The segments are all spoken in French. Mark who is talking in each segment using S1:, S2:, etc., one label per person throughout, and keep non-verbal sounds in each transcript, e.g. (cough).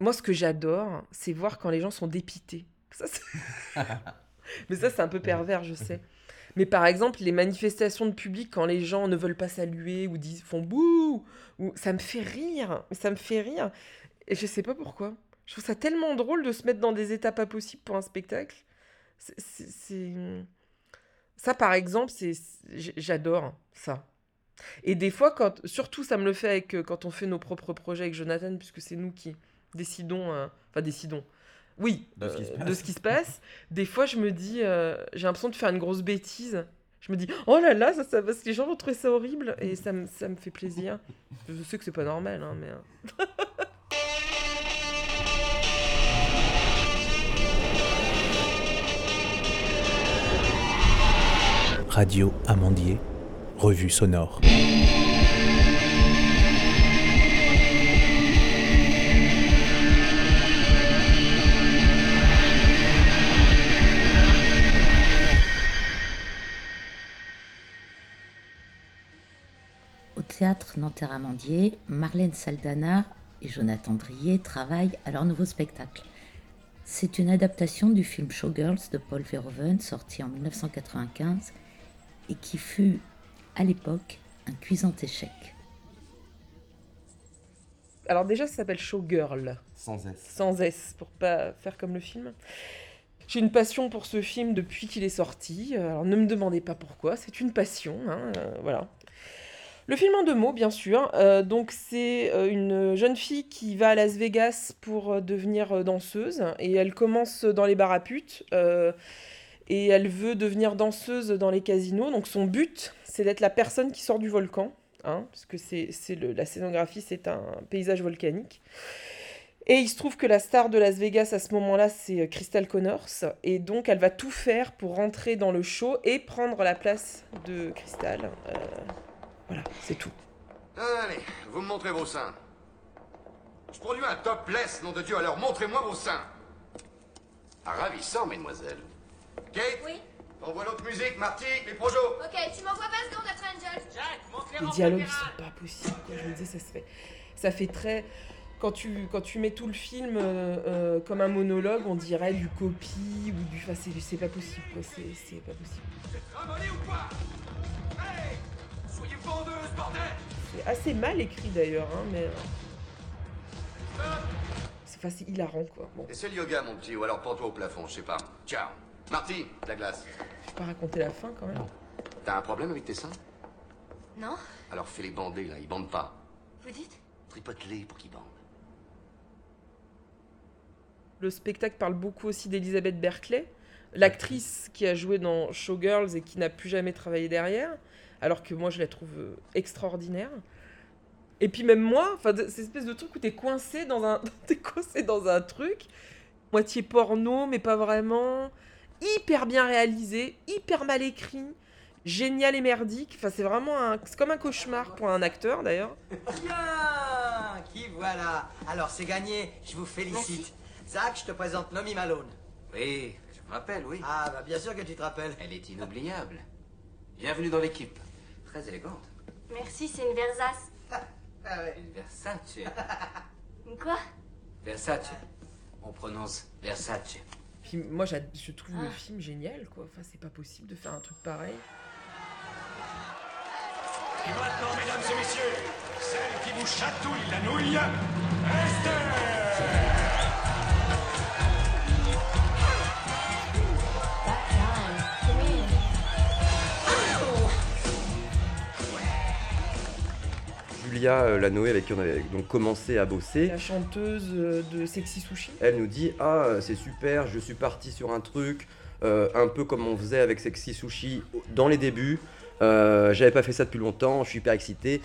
S1: Moi, ce que j'adore, c'est voir quand les gens sont dépités. Ça, (laughs) Mais ça, c'est un peu pervers, je sais. Mais par exemple, les manifestations de public, quand les gens ne veulent pas saluer ou disent, font bouh, ou, ça me fait rire. Ça me fait rire. Et je sais pas pourquoi. Je trouve ça tellement drôle de se mettre dans des états pas possibles pour un spectacle. C'est. Ça, par exemple, c'est j'adore ça. Et des fois, quand, surtout, ça me le fait avec, euh, quand on fait nos propres projets avec Jonathan, puisque c'est nous qui décidons, euh, enfin décidons, oui, de, ce qui se euh, passe. (laughs) Des fois, je me dis, j'ai l'impression de faire une grosse bêtise. Je me dis, oh là là, ça, ça, parce que les gens vont trouver ça horrible, et ça, me, ça me fait plaisir. Je sais que c'est pas normal, hein, mais.
S2: Radio Amandier, revue sonore.
S3: Théâtre Nanterre-Amandier, Marlène Saldana et Jonathan Drier travaillent à leur nouveau spectacle. C'est une adaptation du film Showgirls de Paul Verhoeven sorti en 1995 et qui fut à l'époque un cuisant échec.
S1: Alors déjà, ça s'appelle Showgirl.
S4: Sans S.
S1: Sans S, pour pas faire comme le film. J'ai une passion pour ce film depuis qu'il est sorti. Alors ne me demandez pas pourquoi, c'est une passion. Hein, euh, voilà. Le film en deux mots, bien sûr. Euh, donc c'est euh, une jeune fille qui va à Las Vegas pour devenir danseuse et elle commence dans les bar à putes et elle veut devenir danseuse dans les casinos. Donc son but, c'est d'être la personne qui sort du volcan, hein, parce que c'est, la scénographie, c'est un paysage volcanique. Et il se trouve que la star de Las Vegas à ce moment-là, c'est euh, Crystal Connors. Et donc, elle va tout faire pour rentrer dans le show et prendre la place de Crystal. Euh, voilà, c'est tout.
S5: Allez, vous me montrez vos seins. Je produis un topless, nom de Dieu, alors montrez-moi vos seins. Ah, ravissant, mesdemoiselles. Kate
S6: Oui
S5: Envoie l'autre musique, Marty, les projos.
S6: Ok, tu m'envoies pas secondes à Angel.
S7: Jack, montre
S1: les dialogues, ils sont pas possibles. Je me disais, ça se fait. Ça fait très. Quand tu, quand tu mets tout le film euh, euh, comme un monologue, on dirait du copie ou du. Enfin, c'est pas possible, quoi. C'est pas possible.
S5: Vous ou quoi? Hey Soyez vendeuse, bordel
S1: C'est assez mal écrit d'ailleurs, hein, mais. C'est facile, hilarant, quoi.
S5: Bon. Et c'est le yoga, mon petit, ou alors pends-toi au plafond, je sais pas. Ciao. Marty, la glace.
S1: Je vais pas raconter la fin quand même.
S5: T'as un problème avec tes seins?
S6: Non.
S5: Alors fais-les bander là, ils bandent pas.
S6: Vous dites?
S5: Tripote-les pour qu'ils bandent.
S1: Le spectacle parle beaucoup aussi d'Elisabeth Berkeley, l'actrice qui a joué dans Showgirls et qui n'a plus jamais travaillé derrière, alors que moi je la trouve euh, extraordinaire. Et puis même moi, enfin, cette espèce de truc où t'es coincé dans un, (laughs) t'es coincé dans un truc, moitié porno mais pas vraiment hyper bien réalisé, hyper mal écrit, génial et merdique. Enfin, c'est vraiment un, c'est comme un cauchemar pour un acteur d'ailleurs.
S8: Bien, qui voilà. Alors c'est gagné. Je vous félicite. Zach, je te présente Nomi Malone.
S9: Oui, je me rappelle, oui.
S8: Ah, bah bien sûr que tu te rappelles.
S9: Elle est inoubliable. Bienvenue dans l'équipe. Très élégante.
S6: Merci, c'est une Versace.
S8: Ah, ah ouais.
S9: Une Versace. (laughs)
S6: Quoi?
S9: Versace. On prononce Versace
S1: moi, je trouve le ah. film génial, quoi. Enfin, c'est pas possible de faire un truc pareil.
S10: Et maintenant, mesdames et messieurs, celle qui vous chatouille la nouille, Esther
S4: Julia euh, Lanoé avec qui on avait donc commencé à bosser.
S1: La chanteuse euh, de Sexy Sushi.
S4: Elle nous dit Ah, c'est super, je suis parti sur un truc, euh, un peu comme on faisait avec Sexy Sushi dans les débuts. J'avais pas fait ça depuis longtemps, je suis hyper excité.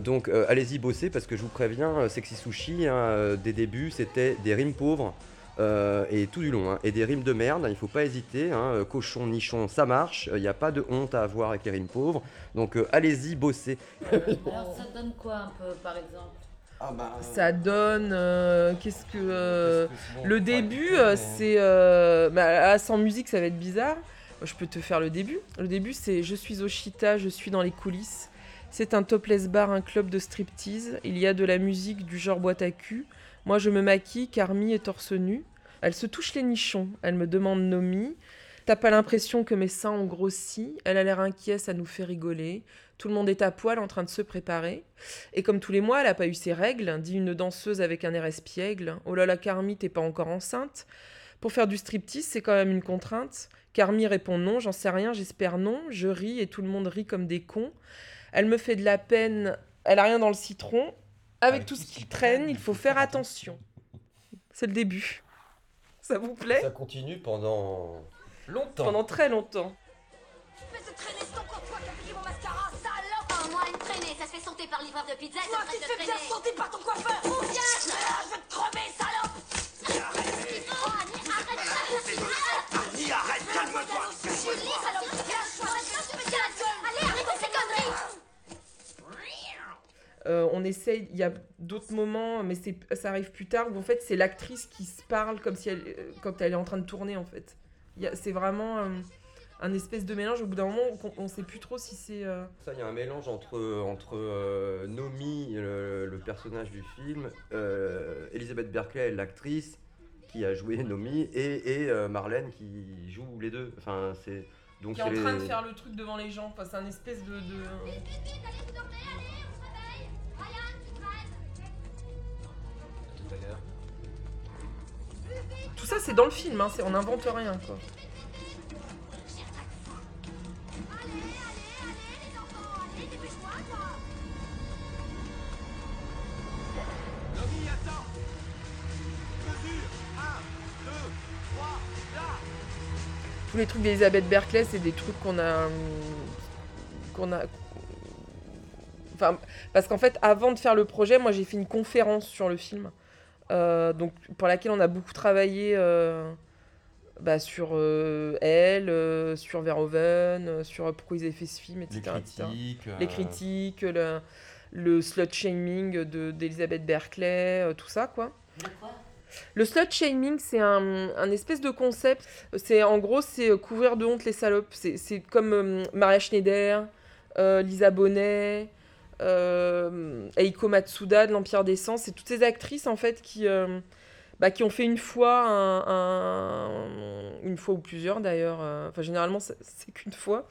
S4: donc allez-y bosser parce que je vous préviens, Sexy Sushi, hein, des débuts, c'était des rimes pauvres. Euh, et tout du long, hein. et des rimes de merde, il faut pas hésiter, hein. euh, cochon, nichon, ça marche, il n'y a pas de honte à avoir avec les rimes pauvres, donc euh, allez-y, bossez. (laughs)
S3: Alors ça donne quoi un peu par exemple?
S1: Ah bah, ça donne qu'est-ce que le début c'est bah, sans musique ça va être bizarre. Je peux te faire le début. Le début c'est je suis au Chita je suis dans les coulisses. C'est un topless bar un club de striptease. Il y a de la musique du genre boîte à cul Moi, je me maquille, Carmi est torse nu. Elle se touche les nichons. Elle me demande Nomi. T'as pas l'impression que mes seins ont grossi? Elle a l'air inquiète, ça nous fait rigoler. Tout le monde est à poil en train de se préparer. Et comme tous les mois, elle a pas eu ses règles, dit une danseuse avec un air espiègle. Oh là là, Carmi, t'es pas encore enceinte Pour faire du striptease, c'est quand même une contrainte. Carmi répond non, j'en sais rien, j'espère non. Je ris et tout le monde rit comme des cons. Elle me fait de la peine, elle a rien dans le citron. Avec, tout ce qui traîne, il faut faire attention. C'est le début. (laughs) Ça vous plaît
S4: Ça continue pendant longtemps.
S1: Pendant très longtemps.
S6: Espèce de traînée, c'est qui a piqué mon mascara, salope Oh, moi, une traînée, ça se fait sauter par livreur de pizza,
S8: Toi,
S6: ça
S8: tu te fais bien sauter par ton coiffeur
S6: Ou bien,
S8: Je vais te crever, salope
S1: essaye, il y a d'autres moments, mais ça arrive plus tard, où en fait c'est l'actrice qui se parle comme si elle, euh, quand elle est en train de tourner en fait. C'est vraiment euh, un espèce de mélange, au bout d'un moment on, on sait plus trop si c'est... euh,
S4: Ça, il y a un mélange entre, entre euh, Nomi, le, le personnage du film, euh, Elisabeth Berkeley, l'actrice qui a joué Nomi, et, et euh, Marlène qui joue les deux. Enfin, c'est donc
S1: qui est en train de faire le truc devant les gens, enfin, c'est un espèce de... de-
S9: Tout
S1: ça c'est dans le film, hein, on n'invente rien quoi.
S6: Allez, allez, allez, les enfants, allez, dépêche-toi, toi
S10: Nomi, attends Mesure 1, 2, 3, là
S1: Tous les trucs d'Elisabeth Berkeley, c'est des trucs qu'on a. qu'on a. Enfin, parce qu'en fait, avant de faire le projet, moi j'ai fait une conférence sur le film, euh, donc pour laquelle on a beaucoup travaillé euh, bah, sur euh, elle, euh, sur Verhoeven, euh, sur pourquoi ils avaient fait ce film,
S4: les
S1: etc. Les critiques, le, le slut shaming de d'Elisabeth Berkeley, euh, tout ça quoi.
S3: De quoi?
S1: Le slut shaming, c'est un, un espèce de concept. C'est en gros, c'est couvrir de honte les salopes. C'est comme euh, Maria Schneider, euh, Lisa Bonet, euh, Eiko Matsuda de l'Empire des Sens. C'est toutes ces actrices en fait qui, euh, bah, qui ont fait une fois, un, un- une fois ou plusieurs d'ailleurs. euh, Enfin, généralement, c'est qu'une fois.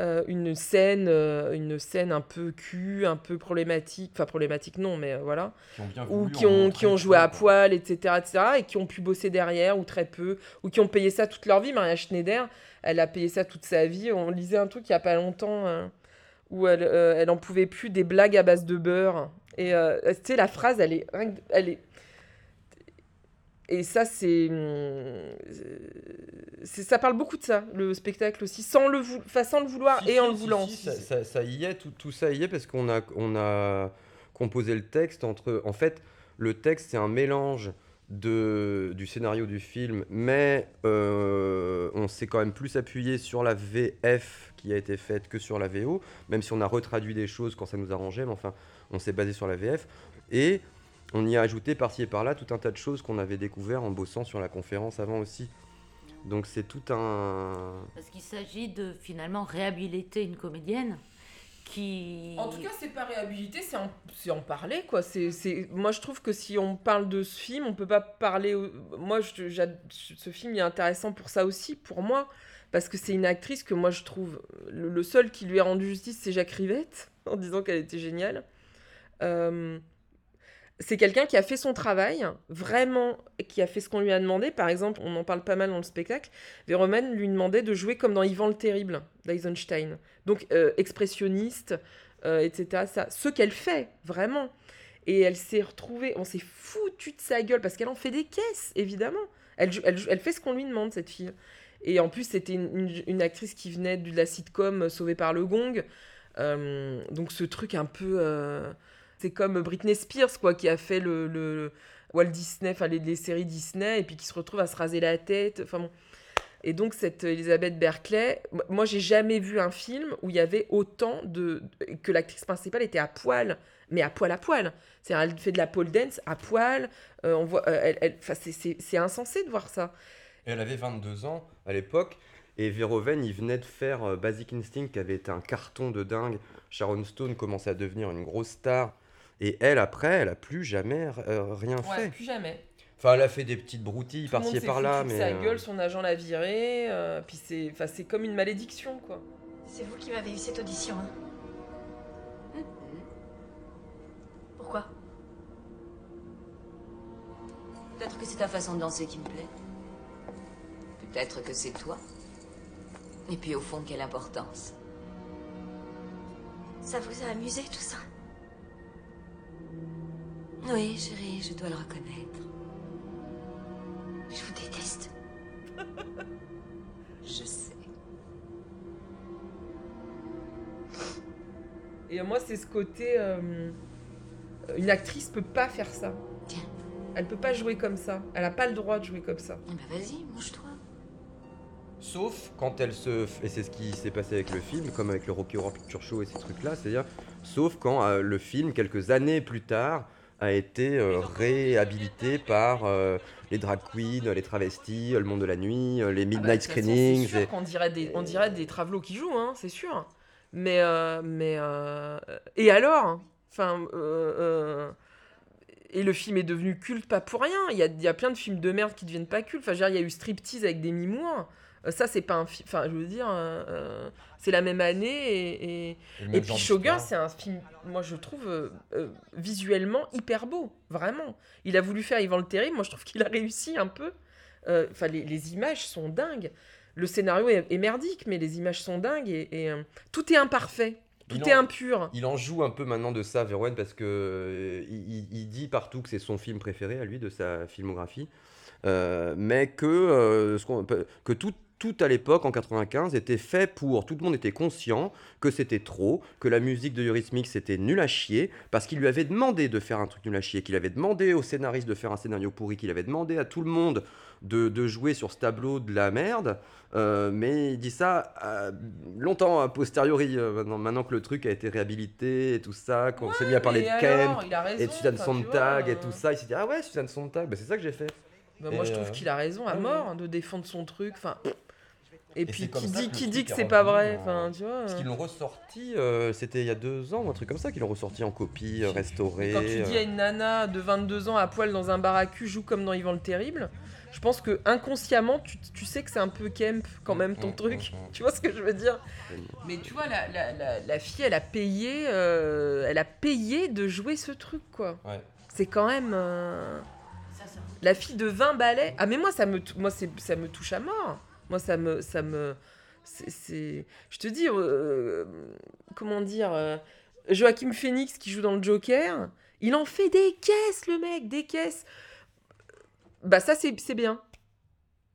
S1: euh, une scène, euh, une scène un peu cul, un peu problématique, enfin problématique non, mais euh, voilà ou qui ont, qui ont joué à poil, etc., etc., et qui ont pu bosser derrière, ou très peu, ou qui ont payé ça toute leur vie. Maria Schneider, elle a payé ça toute sa vie. On lisait un truc il y a pas longtemps, euh, où elle, euh, elle en pouvait plus des blagues à base de beurre. Et euh, tu sais, la phrase, elle est... Elle est... Et ça, c'est... Ça parle beaucoup de ça, le spectacle aussi, sans le, vou- enfin, sans le vouloir
S4: Si,
S1: et en
S4: si,
S1: le voulant.
S4: si, ça, ça- ça y est, tout, tout ça y est, parce qu'on a, on a composé le texte entre. En fait, le texte, c'est un mélange de, du scénario du film, mais euh, on s'est quand même plus appuyé sur la VF qui a été faite que sur la VO, même si on a retraduit des choses quand ça nous arrangeait, mais enfin, on s'est basé sur la VF. Et on y a ajouté par-ci et par-là tout un tas de choses qu'on avait découvert en bossant sur la conférence avant aussi. Donc c'est tout un.
S3: Parce qu'il s'agit de finalement réhabiliter une comédienne
S1: En tout cas, c'est pas réhabilité, c'est en, en parler, quoi. C'est. Moi, je trouve que si on parle de ce film, on peut pas parler... Moi, ce film est intéressant pour ça aussi, pour moi, parce que c'est une actrice que moi, je trouve... Le, le seul qui lui a rendu justice, c'est Jacques Rivette, (laughs) en disant qu'elle était géniale. Euh, C'est quelqu'un qui a fait son travail, vraiment, qui a fait ce qu'on lui a demandé. Par exemple, on en parle pas mal dans le spectacle, Verhoeven lui demandait de jouer comme dans Ivan le Terrible, d'Eisenstein. Donc, euh, expressionniste, euh, etc. Ça, ce qu'elle fait, vraiment. Et elle s'est retrouvée, on s'est foutu de sa gueule, parce qu'elle en fait des caisses, évidemment. Elle, fait ce qu'on lui demande, cette fille. Et en plus, c'était une, actrice qui venait de la sitcom Sauvée par le Gong. Euh, donc, ce truc un peu. C'est comme Britney Spears, quoi, qui a fait le, le- Walt Disney, enfin les, séries Disney, et puis qui se retrouve à se raser la tête. Enfin bon. Et donc, cette Elisabeth Berkeley, moi, j'ai jamais vu un film où il y avait autant de. que l'actrice principale était à poil, mais à poil à poil. C'est-à-dire, elle fait de la pole dance à poil. euh, on voit, euh, elle, elle- c'est- c'est c'est insensé de voir ça.
S4: Elle avait 22 ans à l'époque. Et Verhoeven, il venait de faire euh, Basic Instinct, qui avait été un carton de dingue. Sharon Stone commençait à devenir une grosse star. Et elle, après, elle a plus jamais euh, rien
S1: Ouais,
S4: fait.
S1: plus jamais.
S4: Enfin, elle a fait des petites broutilles
S1: Tout le monde
S4: par-ci et
S1: s'est
S4: par-là,
S1: foutu de
S4: mais.
S1: sa
S4: euh,
S1: gueule, son agent l'a viré. euh, puis c'est, enfin, c'est comme une malédiction, quoi.
S6: C'est vous qui m'avez eu cette audition, hein Pourquoi?
S7: Peut-être que c'est ta façon de danser qui me plaît. Peut-être que c'est toi. Et puis au fond, quelle importance.
S6: Ça vous a amusé tout ça?
S7: Oui, chérie, je dois le reconnaître.
S6: Je vous déteste. (laughs)
S7: Je sais.
S1: Et moi, c'est ce côté. euh, une actrice peut pas faire ça.
S7: Tiens.
S1: Elle peut pas jouer comme ça. Elle a pas le droit de jouer comme ça.
S7: Eh ben vas-y, mange-toi.
S4: Sauf quand elle se. f- Et c'est ce qui s'est passé avec le film, comme avec le Rocky Horror Picture Show et ces trucs-là, c'est-à-dire. Sauf quand euh, le film, quelques années plus tard, a été euh, réhabilité par euh, les drag queens, les travestis, le monde de la nuit, euh, les
S1: Ah bah,
S4: midnight screenings.
S1: C'est sûr
S4: et-
S1: qu'on dirait des, on dirait des travelots qui jouent, hein, c'est sûr. Mais, euh, mais euh, et alors? Enfin, euh, euh, et le film est devenu culte pas pour rien. Il y a, il y a plein de films de merde qui deviennent pas cultes. Enfin, il y a eu Striptease avec Demi Moore. Euh, ça, c'est pas un film. Enfin, je veux dire, euh, euh, c'est la même année. Et, et, puis
S4: d'histoire.
S1: c'est un film, moi je trouve euh, euh, visuellement hyper beau, vraiment. Il a voulu faire Yvan le Terrible, moi je trouve qu'il a réussi un peu. Enfin, les, les images sont dingues. Le scénario est, est merdique, mais les images sont dingues et, et, tout est imparfait, tout
S4: Il
S1: est
S4: en-
S1: impur.
S4: Il en joue un peu maintenant de ça, Verhoeven, parce que il, il- dit partout que c'est son film préféré à lui de sa filmographie, euh, mais que, euh, ce qu'on peut- que tout, tout à l'époque, en 95, était fait pour. Tout le monde était conscient que c'était trop, que la musique de Eurythmics c'était nul à chier, parce qu'il lui avait demandé de faire un truc nul à chier, qu'il avait demandé au scénariste de faire un scénario pourri, qu'il avait demandé à tout le monde de, de jouer sur ce tableau de la merde. Euh, mais il dit ça euh, longtemps a posteriori, euh, maintenant, maintenant que le truc a été réhabilité et tout ça, qu'on s'est mis à parler de
S1: alors,
S4: Kemp
S1: raison,
S4: et de Suzanne Sontag
S1: vois,
S4: et tout ça, il s'est dit Ah ouais, Suzanne Sontag, bah, c'est ça que j'ai fait.
S1: Bah, moi je trouve qu'il a raison à
S4: ouais,
S1: mort hein, de défendre son truc. Enfin, et, puis qui dit, qui dit que
S4: est
S1: c'est pas vrai.
S4: en-
S1: Enfin, tu vois.
S4: Parce
S1: euh.
S4: qu'ils l'ont ressorti, euh, c'était il y a deux ans ou un truc comme ça, qu'ils l'ont ressorti en copie, euh, restaurée.
S1: Quand tu dis à
S4: euh.
S1: une nana de 22 ans à poil dans un bar à cul joue comme dans Yvan le Terrible, je pense que inconsciemment tu, tu sais que c'est un peu Kemp quand même ton
S4: Mm,
S1: truc.
S4: mm, mm.
S1: Tu vois ce que je veux dire? Mais tu vois, la, la, la, la fille, elle a payé, euh, elle a payé de jouer ce truc quoi.
S4: Ouais.
S1: C'est quand même euh, la fille de 20 balais. Ah mais moi ça me, moi c'est, ça me touche à mort. Moi ça me, ça me, c'est, je te dis, euh, comment dire, euh, Joachim Phoenix qui joue dans le Joker, il en fait des caisses le mec, des caisses. Bah ça c'est, c'est bien.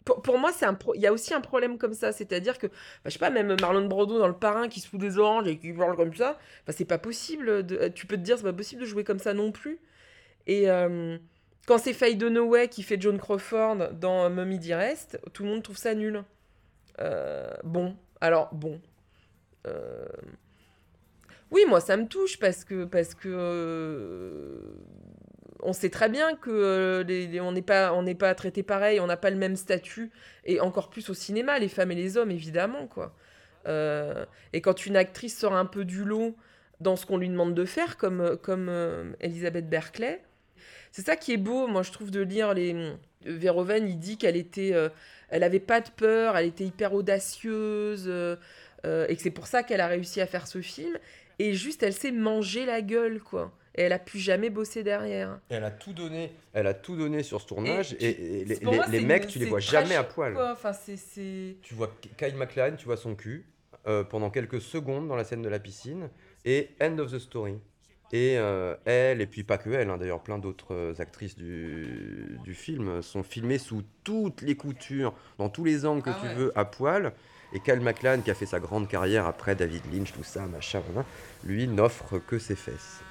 S1: Pour, moi, c'est un il y a aussi un problème comme ça, c'est-à-dire que, bah, je sais pas, même Marlon Brando dans Le Parrain qui se fout des oranges et qui parle comme ça, bah, c'est pas possible. Tu peux te dire, c'est pas possible de jouer comme ça non plus. Et euh, quand c'est Faye Dunaway qui fait John Crawford dans Mummy Dearest, tout le monde trouve ça nul. Euh, bon, alors bon. Euh, Oui, moi ça me touche parce que euh, on sait très bien que euh, on n'est pas traité pareil, on n'a pas le même statut et encore plus au cinéma, les femmes et les hommes évidemment quoi. Euh, et quand une actrice sort un peu du lot dans ce qu'on lui demande de faire, comme comme euh, Elisabeth Berkeley, c'est ça qui est beau, moi je trouve de lire les Verhoeven, il dit qu'elle était euh, elle avait pas de peur, elle était hyper audacieuse euh, euh, et que c'est pour ça qu'elle a réussi à faire ce film et juste elle s'est mangé la gueule quoi. Et elle a plus jamais bossé derrière.
S4: Elle a tout donné. Elle a tout donné sur ce tournage et, et les,
S1: moi,
S4: les- mecs,
S1: une-
S4: tu les vois jamais à poil.
S1: quoi. Enfin.
S4: Tu vois Kyle MacLachlan, tu vois son cul euh, pendant quelques secondes dans la scène de la piscine et end of the story. Et euh, elle, et puis pas que elle, hein, d'ailleurs plein d'autres euh, actrices du, du film sont filmées sous toutes les coutures, dans tous les angles que
S1: Ah
S4: tu
S1: ouais.
S4: veux, à poil. Et Kyle MacLachlan, qui a fait sa grande carrière après David Lynch, tout ça, machin, voilà, lui n'offre que ses fesses.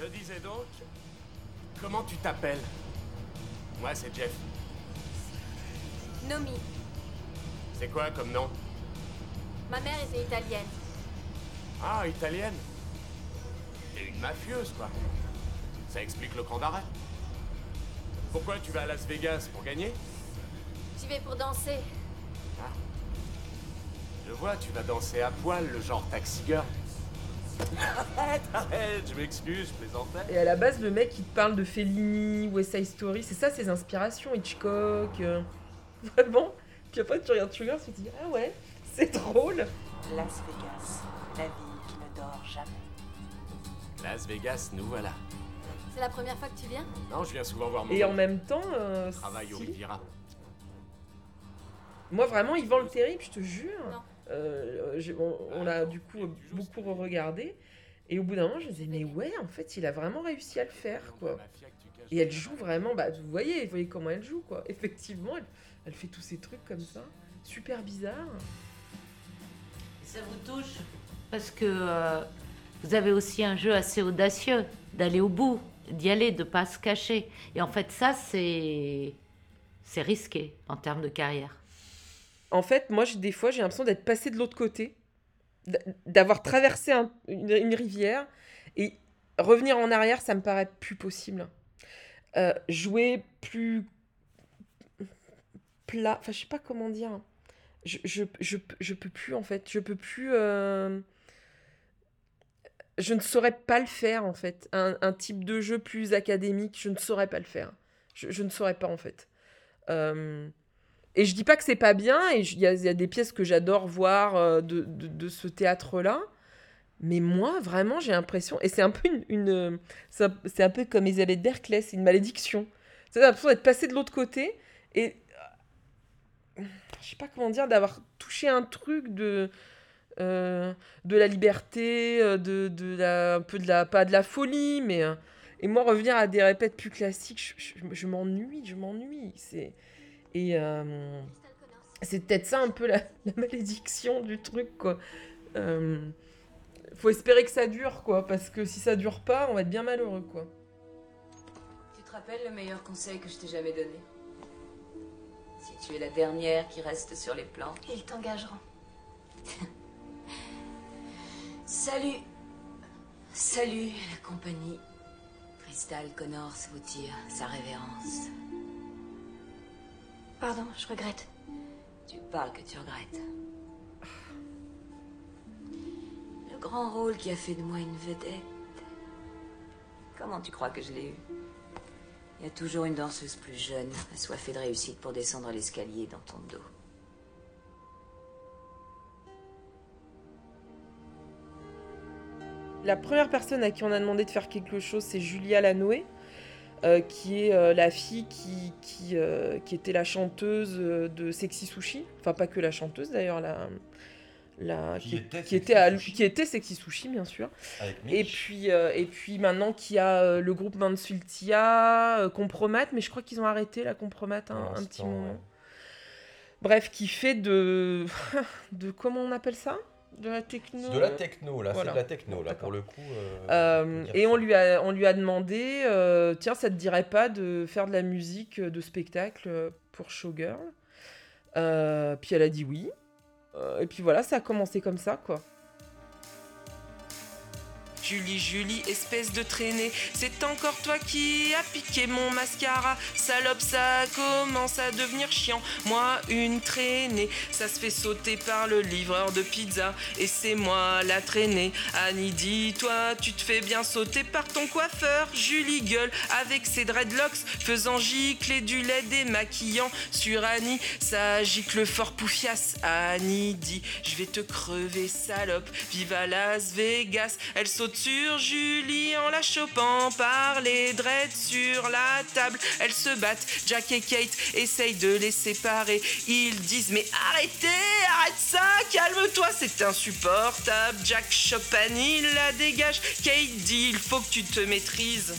S10: Je disais donc, comment tu t'appelles? Moi, c'est Jeff.
S6: Nomi,
S10: C'est quoi comme nom?
S6: Ma mère était italienne.
S10: Ah, italienne? T'es une mafieuse, quoi. Ça explique le camp d'arrêt. Pourquoi tu vas à Las Vegas pour gagner?
S6: J'y vais pour danser.
S10: Je vois, tu vas danser à poil, le genre taxi girl. (laughs) Arrête, arrête, je m'excuse, je plaisantais.
S1: Et à la base, le mec, il te parle de Fellini, West Side Story, c'est ça ses inspirations, Hitchcock. euh, (laughs) Vraiment? Puis après, tu regardes Sugar, tu te dis, ah ouais, c'est drôle.
S11: Las Vegas, la ville
S10: Las Vegas, nous voilà.
S6: C'est la première fois que tu viens?
S10: Non, je viens souvent voir mon
S1: Et en même temps, euh,
S10: Travaille au
S1: si.
S10: Riviera.
S1: moi vraiment, il vend le terrible, je te jure. Euh, j'ai- on on l'a du coup beaucoup re-regardé. Et au bout d'un moment, je me disais, mais ouais, en fait, il a vraiment réussi à le faire, quoi. Et elle joue vraiment, bah, vous voyez, vous voyez comment elle joue, quoi. (laughs) Effectivement, elle, elle fait tous ces trucs comme ça, super bizarre.
S3: Ça vous touche? Parce que euh, vous avez aussi un jeu assez audacieux d'aller au bout, d'y aller, de pas se cacher. Et en fait, ça, c'est risqué en termes de carrière.
S1: En fait, moi, des fois, j'ai l'impression d'être passé de l'autre côté, d'avoir traversé un- une, une rivière et revenir en arrière, ça me paraît plus possible. Euh, jouer plus plat, enfin, je sais pas comment dire. Je, je, je, je peux plus, en fait. Je peux plus. euh, Je ne saurais pas le faire, en fait. Un, type de jeu plus académique, je ne saurais pas le faire. Je, ne saurais pas, en fait. Euh, et je dis pas que c'est pas bien, il y, a- des pièces que j'adore voir euh, de, ce théâtre-là. Mais moi, vraiment, j'ai l'impression, et c'est un peu une, une, c'est un- c'est un peu comme Elisabeth Berkeley, c'est une malédiction. C'est l'impression d'être passé de l'autre côté et euh, je sais pas comment dire, d'avoir touché un truc de euh, de la liberté, euh, de, de la, un peu de la pas de la folie, mais euh, et moi revenir à des répètes plus classiques, je, m'ennuie, je m'ennuie. C'est et euh, c'est peut-être ça un peu la, (laughs) la malédiction du truc quoi. Euh, faut espérer que ça dure quoi, parce que si ça dure pas, on va être bien malheureux quoi.
S7: Tu te rappelles le meilleur conseil que je t'ai jamais donné? Si tu es la dernière qui reste sur les plans.
S6: Ils t'engageront. (laughs)
S7: Salut Salut la compagnie. Crystal Connors vous tire sa révérence.
S6: Pardon, je regrette.
S7: Tu parles que tu regrettes. Le grand rôle qui a fait de moi une vedette. Comment tu crois que je l'ai eu? Il y a toujours une danseuse plus jeune, assoiffée de réussite pour descendre l'escalier dans ton dos.
S1: La première personne à qui on a demandé de faire quelque chose, c'est Julia Lanoé, euh, qui est euh, la fille qui, qui, euh, qui était la chanteuse de Sexy Sushi. Enfin, pas que la chanteuse d'ailleurs, la, la,
S12: Qui était
S1: qui
S12: Sexy
S1: était à-
S12: Sushi.
S1: qui était Sexy Sushi, bien sûr. Et puis, euh, et puis maintenant qu'il y a euh, le groupe Mansultia, euh, Compromat, mais je crois qu'ils ont arrêté la Compromat un, petit moment.
S12: ouais.
S1: Bref, qui fait de. (laughs) de comment on appelle ça? De la techno
S12: de la techno, là,
S1: Voilà.
S12: c'est de la techno, là, pour le coup. euh,
S1: Euh, et on
S12: ça.
S1: lui a, on lui a demandé, euh, tiens, ça te dirait pas de faire de la musique de spectacle pour Showgirl? Puis elle a dit oui. Et puis voilà, ça a commencé comme ça, quoi. Julie, Julie, espèce de traînée, c'est encore toi qui as piqué mon mascara. Salope, ça commence à devenir chiant. Moi, une traînée, ça se fait sauter par le livreur de pizza. Et c'est moi la traînée. Annie, dis-toi, tu te fais bien sauter par ton coiffeur. Julie gueule avec ses dreadlocks, faisant gicler du lait démaquillant sur Annie. Ça gicle fort poufias. Annie dit, je vais te crever, salope. Vive à Las Vegas. Elle saute sur Julie en la chopant par les dreads sur la table. Elles se battent. Jack et Kate essayent de les séparer. Ils disent mais arrêtez, arrête ça, calme-toi, c'est insupportable. Jack chope Annie, la dégage. Kate dit il faut que tu te maîtrises.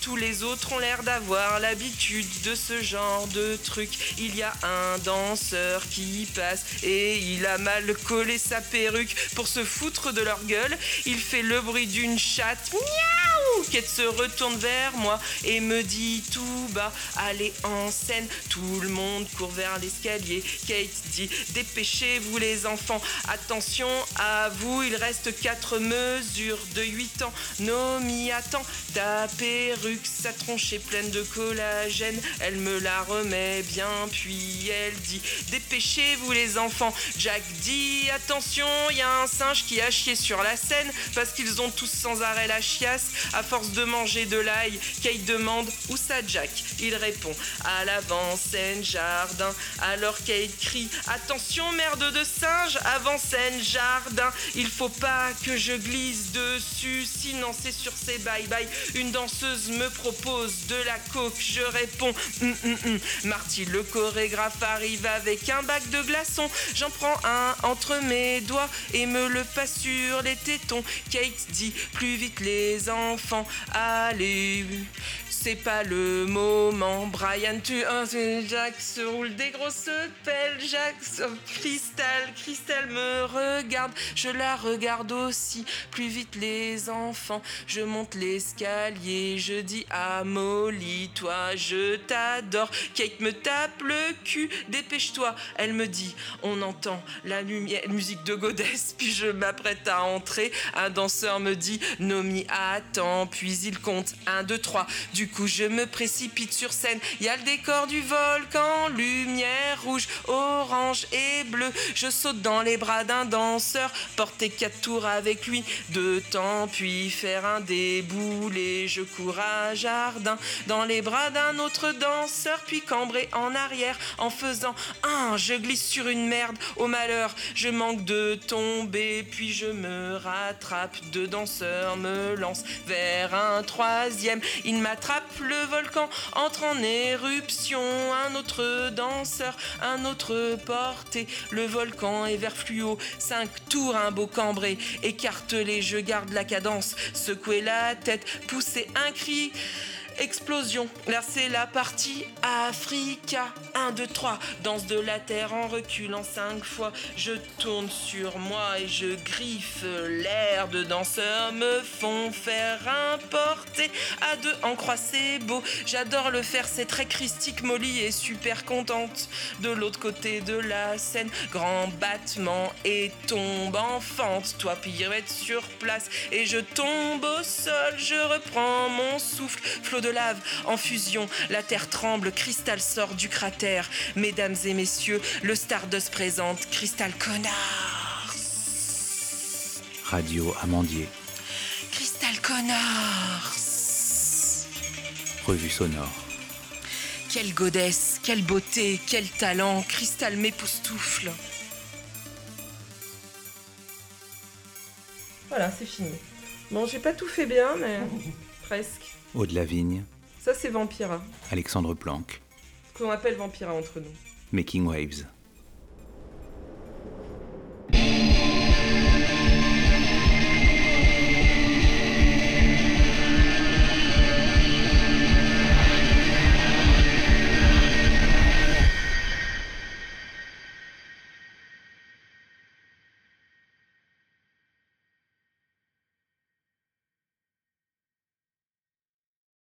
S1: Tous les autres ont l'air d'avoir l'habitude de ce genre de truc. Il y a un danseur qui passe et il a mal collé sa perruque pour se foutre de leur gueule. Il fait le bruit d'une chatte. Miaou Kate se retourne vers moi et me dit tout bas Allez en scène, tout le monde court vers l'escalier. Kate dit Dépêchez-vous les enfants, attention à vous, il reste 4 mesures de 8 ans. Nomi attend, ta perruque, sa tronche est pleine de collagène. Elle me la remet bien, puis elle dit Dépêchez-vous les enfants. Jack dit Attention, il y a un singe qui a chié sur la scène parce qu'ils ont tous sans arrêt la chiasse. Force de manger de l'ail, Kate demande Où ça, Jack Il répond À l'avant-scène jardin. Alors Kate crie Attention, merde de singe, avant-scène jardin. Il faut pas que je glisse dessus, sinon c'est sur ses bye-bye. Une danseuse me propose de la coke, je réponds hum, hum. Marty, le chorégraphe, arrive avec un bac de glaçons. J'en prends un entre mes doigts et me le passe sur les tétons. Kate dit plus vite les enfants, allez. C'est pas le moment, Brian, tu un Jack se roule des grosses pelles, Jack sur Cristal, Cristal me regarde, je la regarde aussi, plus vite les enfants, je monte l'escalier, je dis à Molly, toi je t'adore, Kate me tape le cul, dépêche-toi, elle me dit, on entend la lumière, musique de Godess, puis je m'apprête à entrer, un danseur me dit, Nomi attends, puis il compte 1, 2, 3, du coup je me précipite sur scène, il y a le décor du volcan, lumière rouge, orange et bleu, je saute dans les bras d'un danseur, porter quatre tours avec lui, deux temps, puis faire un déboulé, je cours à jardin, dans les bras d'un autre danseur, puis cambrer en arrière, en faisant un, je glisse sur une merde, au malheur, je manque de tomber, puis je me rattrape, deux danseurs me lancent vers un troisième, il m'attrape le volcan entre en éruption. Un autre danseur, un autre porté. Le volcan est vert fluo. Cinq tours, un beau cambré. Écartelé, je garde la cadence. Secouer la tête, pousser un cri. Explosion, là c'est la partie Africa. 1, 2, 3, danse de la terre en reculant 5 fois. Je tourne sur moi et je griffe l'air de danseurs me font faire un porté à deux en croix, c'est beau. J'adore le faire, c'est très christique. Molly est super contente. De l'autre côté de la scène, grand battement et tombe en fente. Toi, pirouette sur place et je tombe au sol. Je reprends mon souffle, flot de lave en fusion. La terre tremble, cristal sort du cratère. Mesdames et messieurs, le Stardust présente Crystal Connors.
S2: Radio Amandier.
S1: Crystal Connors.
S2: Revue sonore.
S1: Quelle godesse, quelle beauté, quel talent, Cristal m'époustoufle. Voilà, c'est fini. Bon, j'ai pas tout fait bien, mais (laughs) presque.
S2: Aude Lavigne.
S1: Ça, c'est Vampira.
S2: Alexandre Planck.
S1: Ce qu'on appelle Vampira entre nous.
S2: Making Waves.